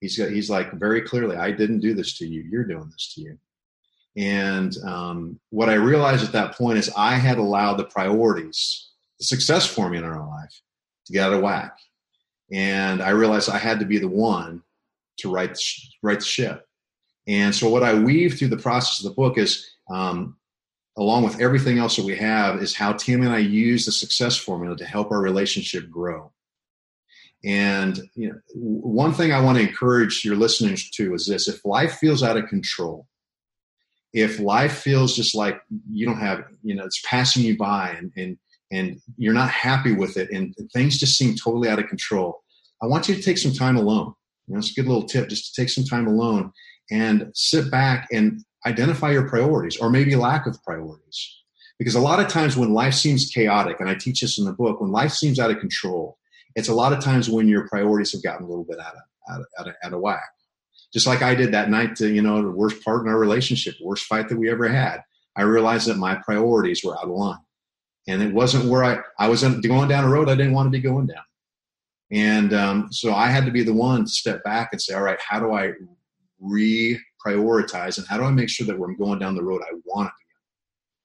he's got, he's like very clearly, I didn't do this to you. You're doing this to you. And um, what I realized at that point is I had allowed the priorities, the success formula in our life, to get out of whack. And I realized I had to be the one to right right the ship. And so what I weave through the process of the book is um, along with everything else that we have, is how Tammy and I use the success formula to help our relationship grow. And you know, one thing I want to encourage your listeners to is this: if life feels out of control, if life feels just like you don't have, you know, it's passing you by, and and and you're not happy with it, and things just seem totally out of control, I want you to take some time alone. You know, it's a good little tip just to take some time alone and sit back and identify your priorities, or maybe lack of priorities. Because a lot of times when life seems chaotic, and I teach this in the book, when life seems out of control, it's a lot of times when your priorities have gotten a little bit out of out of, out of, out of whack. Just like I did that night, to, you know, the worst part in our relationship, worst fight that we ever had. I realized that my priorities were out of line, and it wasn't where I I was going down a road I didn't want to be going down. And um, so I had to be the one to step back and say, all right, how do I re-prioritize and how do I make sure that we're going down the road I want to be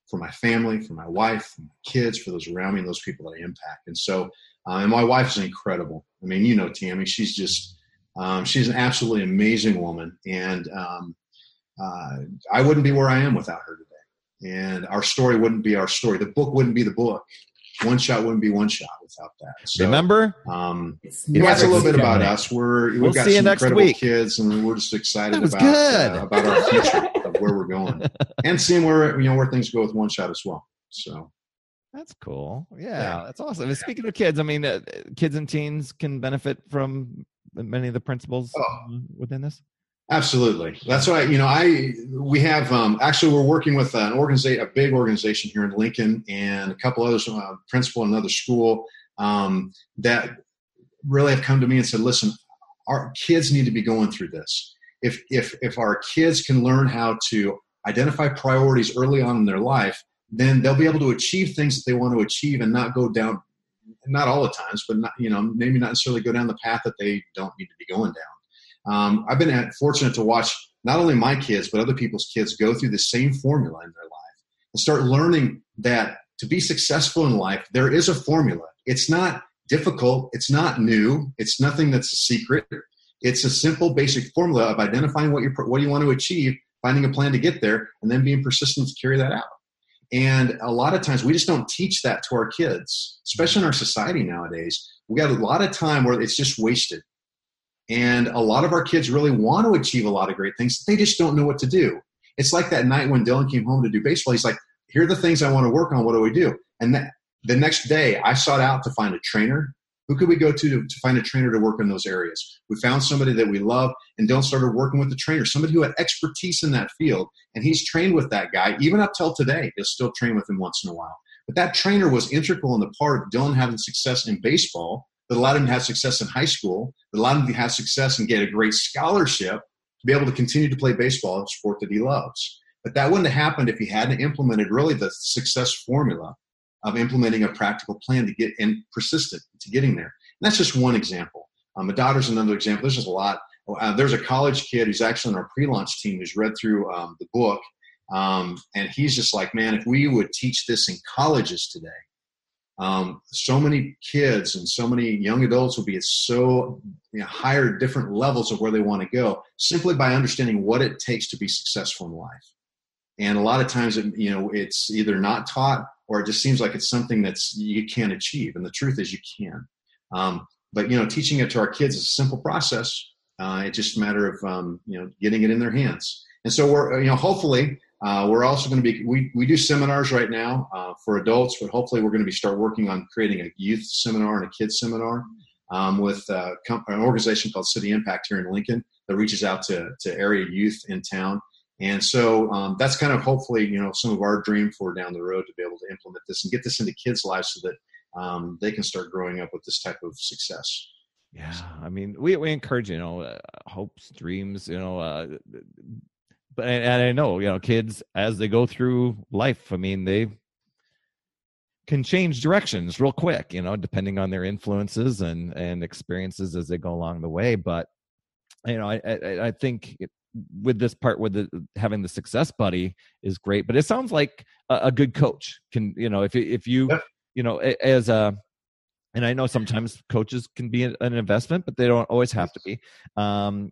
for my family, for my wife, for my kids, for those around me, and those people that I impact. And so uh, and my wife is incredible. I mean, you know, Tammy, she's just, um, she's an absolutely amazing woman. And um, uh, I wouldn't be where I am without her today. And our story wouldn't be our story. The book wouldn't be the book. One shot wouldn't be one shot without that. So, Remember? Um, you know, that's a little bit about us. We're we've we'll got some incredible week. kids, and we're just excited about uh, about our future of where we're going, and seeing where you know where things go with one shot as well. So that's cool. Yeah, yeah. that's awesome. And speaking of kids, I mean, uh, kids and teens can benefit from many of the principles oh, within this. Absolutely. That's why you know I we have um, actually we're working with an organization, a big organization here in Lincoln, and a couple others, uh, principal in another school um, that really have come to me and said, "Listen, our kids need to be going through this. If if if our kids can learn how to identify priorities early on in their life." then they'll be able to achieve things that they want to achieve and not go down not all the times but not you know maybe not necessarily go down the path that they don't need to be going down um, i've been fortunate to watch not only my kids but other people's kids go through the same formula in their life and start learning that to be successful in life there is a formula. It's not difficult. It's not new. It's nothing that's a secret. It's a simple basic formula of identifying what you what you want to achieve finding a plan to get there and then being persistent to carry that out. And a lot of times we just don't teach that to our kids, especially in our society nowadays. We got a lot of time where it's just wasted. And a lot of our kids really want to achieve a lot of great things. They just don't know what to do. It's like that night when Dylan came home to do baseball. He's like, here are the things I want to work on. What do we do? And that, the next day, I sought out to find a trainer who could we go to, to, to find a trainer to work in those areas? We found somebody that we love and Dylan started working with the trainer, somebody who had expertise in that field. And he's trained with that guy even up till today. He'll still train with him once in a while. But that trainer was integral in the part of Dylan having success in baseball that allowed him to have success in high school, that allowed him to have success and get a great scholarship to be able to continue to play baseball, a sport that he loves. But that wouldn't have happened if he hadn't implemented really the success formula of implementing a practical plan to get and persistent to getting there. And that's just one example. Um, my daughter's another example. There's just a lot. Uh, there's a college kid who's actually on our pre-launch team who's read through um, the book, um, and he's just like, man, if we would teach this in colleges today, um, so many kids and so many young adults will be at so you know, higher different levels of where they want to go simply by understanding what it takes to be successful in life. And a lot of times, it, you know, it's either not taught or it just seems like it's something that's you can't achieve. And the truth is, you can. Um, but you know, teaching it to our kids is a simple process. Uh, it's just a matter of um, you know getting it in their hands. And so we're you know hopefully uh, we're also going to be we, we do seminars right now uh, for adults, but hopefully we're going to be start working on creating a youth seminar and a kids seminar um, with uh, an organization called City Impact here in Lincoln that reaches out to to area youth in town and so um, that's kind of hopefully, you know, some of our dream for down the road to be able to implement this and get this into kids' lives so that um, they can start growing up with this type of success. Yeah, I mean, we we encourage you know uh, hopes, dreams, you know, uh, but and, I know you know kids as they go through life. I mean, they can change directions real quick, you know, depending on their influences and and experiences as they go along the way. But you know, I I, I think it, with this part with the having the success buddy is great but it sounds like a, a good coach can you know if if you yeah. you know as a and i know sometimes coaches can be an investment but they don't always have to be um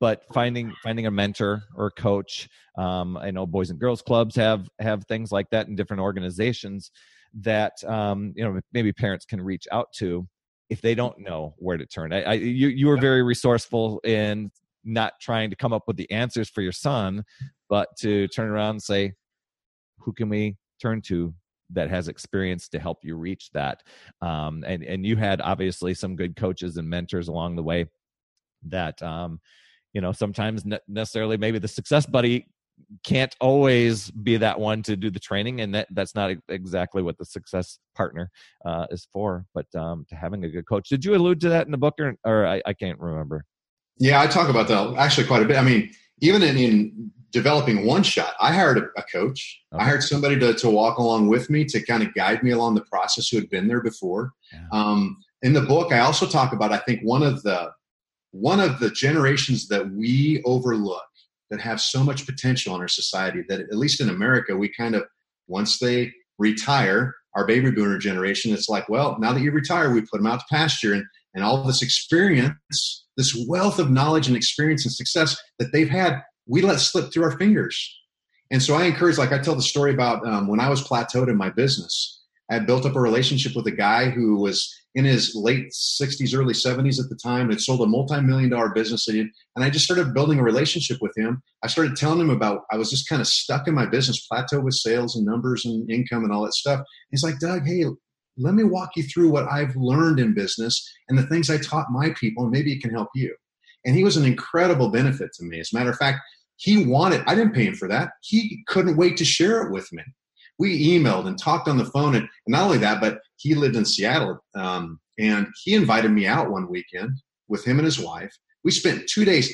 but finding finding a mentor or a coach um i know boys and girls clubs have have things like that in different organizations that um you know maybe parents can reach out to if they don't know where to turn. I, I you you were very resourceful in not trying to come up with the answers for your son, but to turn around and say, who can we turn to that has experience to help you reach that? Um, and and you had obviously some good coaches and mentors along the way that um, you know sometimes ne- necessarily maybe the success buddy can't always be that one to do the training and that that's not exactly what the success partner uh, is for but um, to having a good coach. Did you allude to that in the book or, or I, I, can't remember? Yeah i talk about that actually quite a bit. I mean even in, in developing one shot i hired a, a coach. Okay. i hired somebody to, to walk along with me to kind of guide me along the process who had been there before. Yeah. um, in the book i also talk about i think one of the one of the generations that we overlook that have so much potential in our society that at least in America, we kind of, once they retire, our baby boomer generation, it's like, well, now that you retire, we put them out to pasture and, and all this experience, this wealth of knowledge and experience and success that they've had, we let slip through our fingers. And so I encourage, like I tell the story about um, when I was plateaued in my business, I built up a relationship with a guy who was in his late 60s, early 70s at the time, had sold a multi-million dollar business. And I just started building a relationship with him. I started telling him about, I was just kind of stuck in my business, plateau with sales and numbers and income and all that stuff. He's like, Doug, hey, let me walk you through what I've learned in business and the things I taught my people, and maybe it can help you. And he was an incredible benefit to me. As a matter of fact, he wanted, I didn't pay him for that. He couldn't wait to share it with me we emailed and talked on the phone. And, not only that, but he lived in Seattle. Um, and he invited me out one weekend with him and his wife. We spent two days.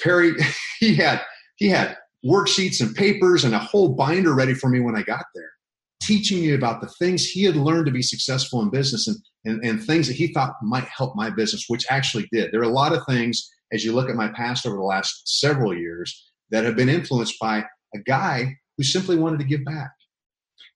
Perry, he had he had worksheets and papers and a whole binder ready for me when I got there, teaching me about the things he had learned to be successful in business and, and, and things that he thought might help my business, which actually did. There are a lot of things as you look at my past over the last several years that have been influenced by a guy who simply wanted to give back.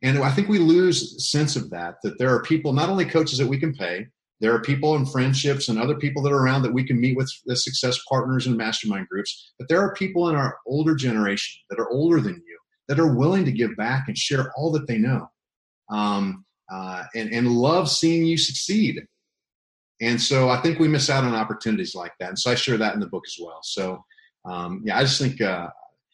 And I think we lose sense of that, that there are people, not only coaches that we can pay, there are people and friendships and other people that are around that we can meet with as success partners and mastermind groups. But there are people in our older generation that are older than you that are willing to give back and share all that they know um, uh, and, and love seeing you succeed. And so I think we miss out on opportunities like that. And so I share that in the book as well. So um, yeah, I just think uh,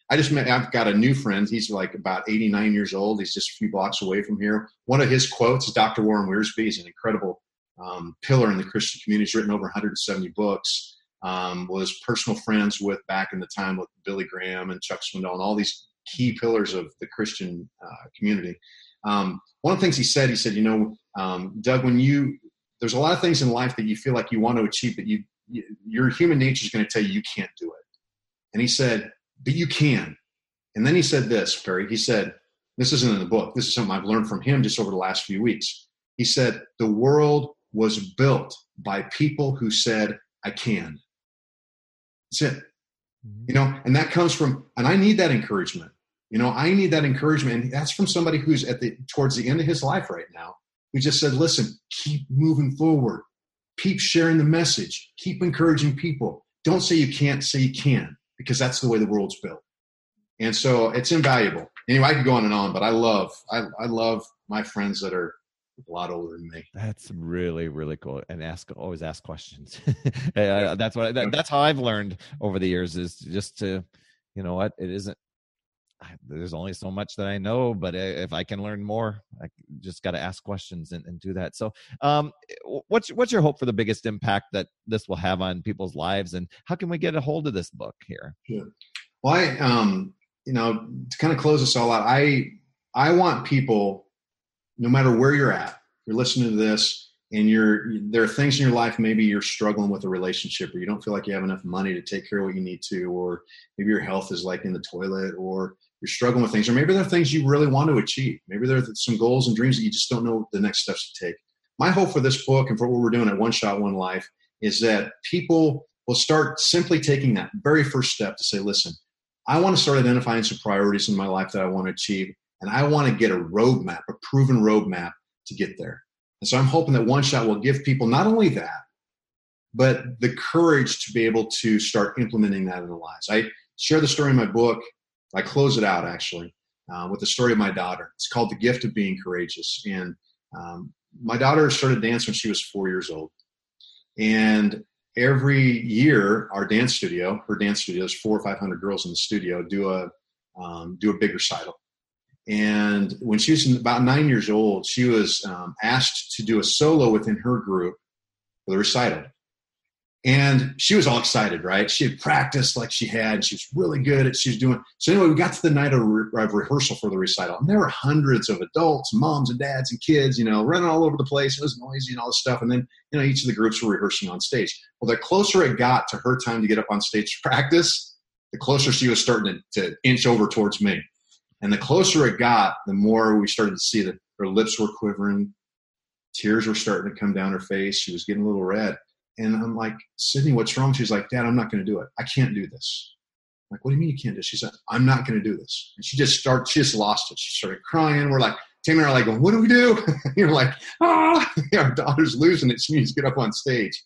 I just met, I've got a new friend. He's like about 89 years old. He's just a few blocks away from here. One of his quotes is Dr. Warren Wiersbe. He's an incredible um, pillar in the Christian community. He's written over 170 books. Um, was personal friends with back in the time with Billy Graham and Chuck Swindoll and all these key pillars of the Christian uh, community. Um, one of the things he said, he said, you know, um, Doug, when you there's a lot of things in life that you feel like you want to achieve, but you, you your human nature is going to tell you you can't do it. And he said, but you can. And then he said this, Perry. He said, this isn't in the book. This is something I've learned from him just over the last few weeks. He said, the world was built by people who said, I can. That's it. Mm-hmm. You know, and that comes from, and I need that encouragement. You know, I need that encouragement. And that's from somebody who's at the towards the end of his life right now, who just said, listen, keep moving forward. Keep sharing the message. Keep encouraging people. Don't say you can't, say you can because that's the way the world's built. And so it's invaluable. Anyway, I could go on and on, but I love I, I love my friends that are a lot older than me. That's really really cool. And ask always ask questions. uh, that's what that, that's how I've learned over the years is just to you know what it isn't there's only so much that I know, but if I can learn more, I just got to ask questions and, and, do that. So, um, what's what's your hope for the biggest impact that this will have on people's lives, and how can we get a hold of this book here? Well, I, um, you know, to kind of close this all out, I I want people, no matter where you're at, you're listening to this, and you're there are things in your life maybe you're struggling with a relationship or you don't feel like you have enough money to take care of what you need to or maybe your health is like in the toilet or you're struggling with things, or maybe there are things you really want to achieve. Maybe there are some goals and dreams that you just don't know the next steps to take. My hope for this book and for what we're doing at One Shot, One Life is that people will start simply taking that very first step to say, listen, I want to start identifying some priorities in my life that I want to achieve, and I want to get a roadmap, a proven roadmap to get there. And so I'm hoping that One Shot will give people not only that, but the courage to be able to start implementing that in their lives. I share the story in my book I close it out actually uh, with the story of my daughter. It's called The Gift of Being Courageous. And um, my daughter started dance when she was four years old. And every year, our dance studio, her dance studio, there's four or five hundred girls in the studio, do a um, do a big recital. And when she was about nine years old, she was um, asked to do a solo within her group for the recital. And she was all excited, right? She had practiced like she had. She was really good at she was doing. So anyway, we got to the night of, re- of rehearsal for the recital, and there were hundreds of adults, moms and dads and kids, you know, running all over the place. It was noisy and all this stuff. And then you know, each of the groups were rehearsing on stage. Well, the closer it got to her time to get up on stage to practice, the closer she was starting to, to inch over towards me. And the closer it got, the more we started to see that her lips were quivering, tears were starting to come down her face. She was getting a little red. And I'm like, Sydney, what's wrong? She's like, Dad, I'm not going to do it. I can't do this. I'm like, what do you mean you can't do? She said, I'm not going to do this. And she just started, she just lost it. She started crying. We're like, Tammy and I are like, what do we do? You're like, ah, our daughter's losing it. She needs to get up on stage.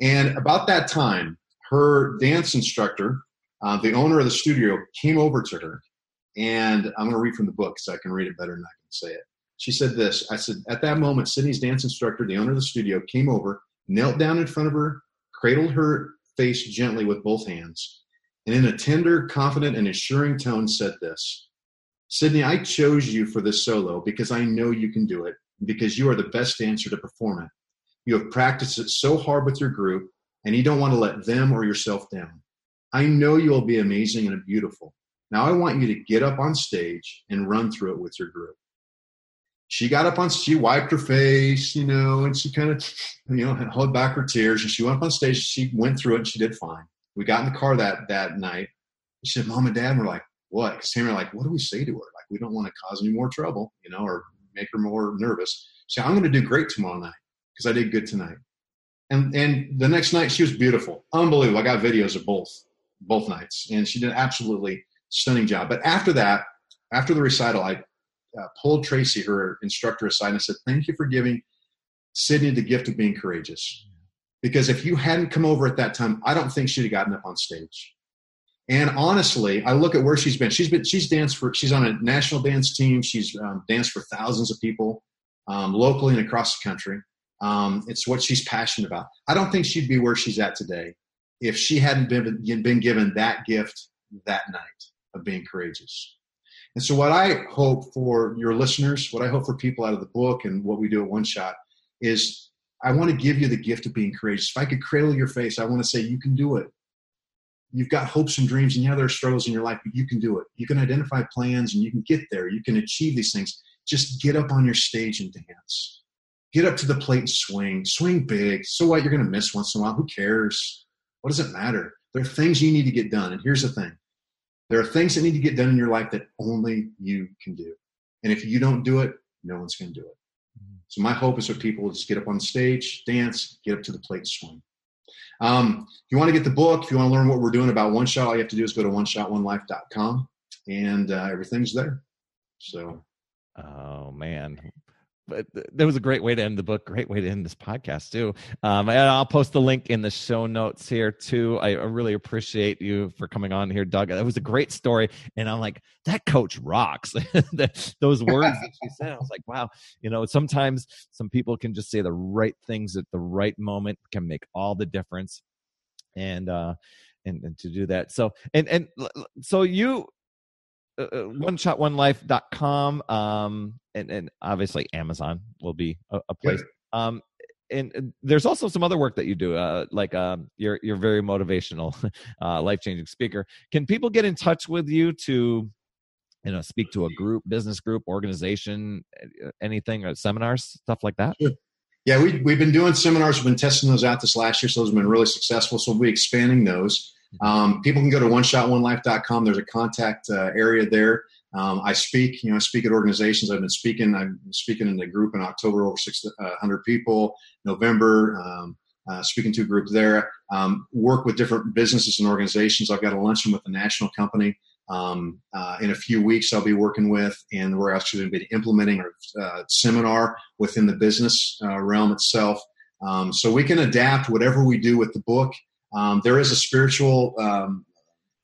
And about that time, her dance instructor, uh, the owner of the studio, came over to her. And I'm going to read from the book so I can read it better than I can say it. She said this I said, At that moment, Sydney's dance instructor, the owner of the studio, came over knelt down in front of her, cradled her face gently with both hands, and in a tender, confident, and assuring tone said this Sydney, I chose you for this solo because I know you can do it, because you are the best dancer to perform it. You have practiced it so hard with your group, and you don't want to let them or yourself down. I know you will be amazing and beautiful. Now I want you to get up on stage and run through it with your group she got up on she wiped her face you know and she kind of you know held back her tears and she went up on stage. She went through it and she did fine. We got in the car that that night. She said mom and dad were like what? Because Tammy like what do we say to her? Like we don't want to cause any more trouble you know or make her more nervous. She said i'm going to do great tomorrow night because i did good tonight. And and the next night she was beautiful unbelievable. I got videos of both both nights and she did an absolutely stunning job. But after that after the recital i uh, pulled Tracy, her instructor, aside and said, Thank you for giving Sydney the gift of being courageous. Because if you hadn't come over at that time, I don't think she'd have gotten up on stage. And honestly, I look at where she's been. She's been she's danced for she's on a national dance team. She's um, danced for thousands of people um, locally and across the country. Um, it's what she's passionate about. I don't think she'd be where she's at today if she hadn't been been given that gift that night of being courageous. And so, what I hope for your listeners, what I hope for people out of the book and what we do at One Shot is I want to give you the gift of being courageous. If I could cradle your face, I want to say, you can do it. You've got hopes and dreams, and yeah, there are struggles in your life, but you can do it. You can identify plans and you can get there. You can achieve these things. Just get up on your stage and dance. Get up to the plate and swing. Swing big. So what? You're going to miss once in a while. Who cares? What does it matter? There are things you need to get done. And here's the thing there are things that need to get done in your life that only you can do. And if you don't do it, no one's going to do it. Mm-hmm. So my hope is that people will just get up on stage, dance, get up to the plate, swing. Um, if you want to get the book, if you want to learn what we're doing about One Shot, all you have to do is go to oneshotonelife.com and uh, everything's there. So, oh man, that was a great way to end the book. Great way to end this podcast too. Um, and I'll post the link in the show notes here too. I, I really appreciate you for coming on here, Doug. That was a great story, and I'm like, that coach rocks. Those words that she said, I was like, wow. You know, sometimes some people can just say the right things at the right moment can make all the difference, and uh, and, and to do that. So and and so you uh, uh one shot one life.com um and, and obviously amazon will be a, a place. Um and, and, there's also some other work that you do uh like um you're you're very motivational uh life-changing speaker. Can people get in touch with you to you know speak to a group business group organization anything or seminars stuff like that? Sure. yeah we, we've been doing seminars. We've been testing those out this last year so those have been really successful so we'll be expanding those um, people can go to oneshotonelife.com. There's a contact uh, area there. Um, I speak, you know, I speak at organizations. I've been speaking. I'm speaking in the group in October, over 600 uh, people. November, um, uh, speaking to a group there. Um, work with different businesses and organizations. I've got a luncheon with a national company um, uh, in a few weeks. I'll be working with, and we're actually going to be implementing a uh, seminar within the business uh, realm itself. Um, so we can adapt whatever we do with the book um, there is a spiritual um,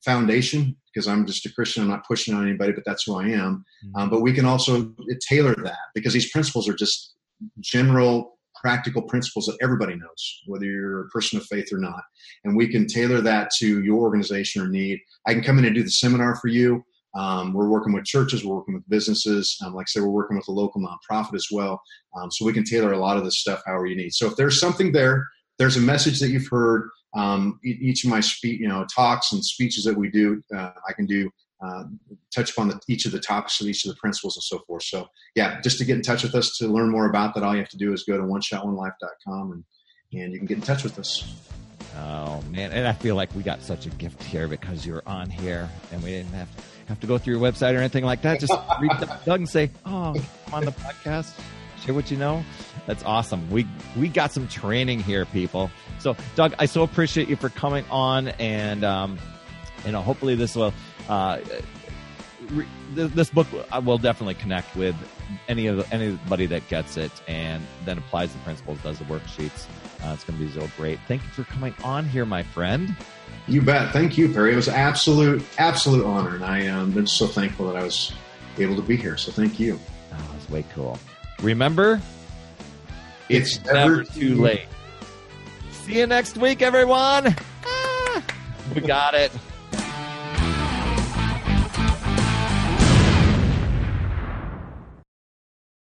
foundation because I'm just a Christian. I'm not pushing on anybody, but that's who I am. Mm-hmm. Um, but we can also tailor that because these principles are just general practical principles that everybody knows, whether you're a person of faith or not. And we can tailor that to your organization or need. I can come in and do the seminar for you. Um, we're working with churches, we're working with businesses. Um, like I said, we're working with a local nonprofit as well. Um, so we can tailor a lot of this stuff however you need. So if there's something there, there's a message that you've heard. Um, each of my speech, you know, talks and speeches that we do, uh, I can do uh, touch upon the, each of the topics of each of the principles and so forth. So yeah, just to get in touch with us to learn more about that, all you have to do is go to one shot one life.com and, and you can get in touch with us. Oh man, and I feel like we got such a gift here because you're on here, and we didn't have to have to go through your website or anything like that. Just reach out Doug and say, "Oh, I'm on the podcast. Share what you know." That's awesome. We we got some training here, people. So, Doug, I so appreciate you for coming on, and um, you know, hopefully this will. Uh, re- this book will definitely connect with any of the, anybody that gets it and then applies the principles, does the worksheets. Uh, it's going to be so great. Thank you for coming on here, my friend. You bet. Thank you, Perry. It was absolute, absolute honor, and I am um, been so thankful that I was able to be here. So thank you. Oh, it's way cool. Remember, it's, it's never, never, too late. See you next week, everyone. Ah, we got it.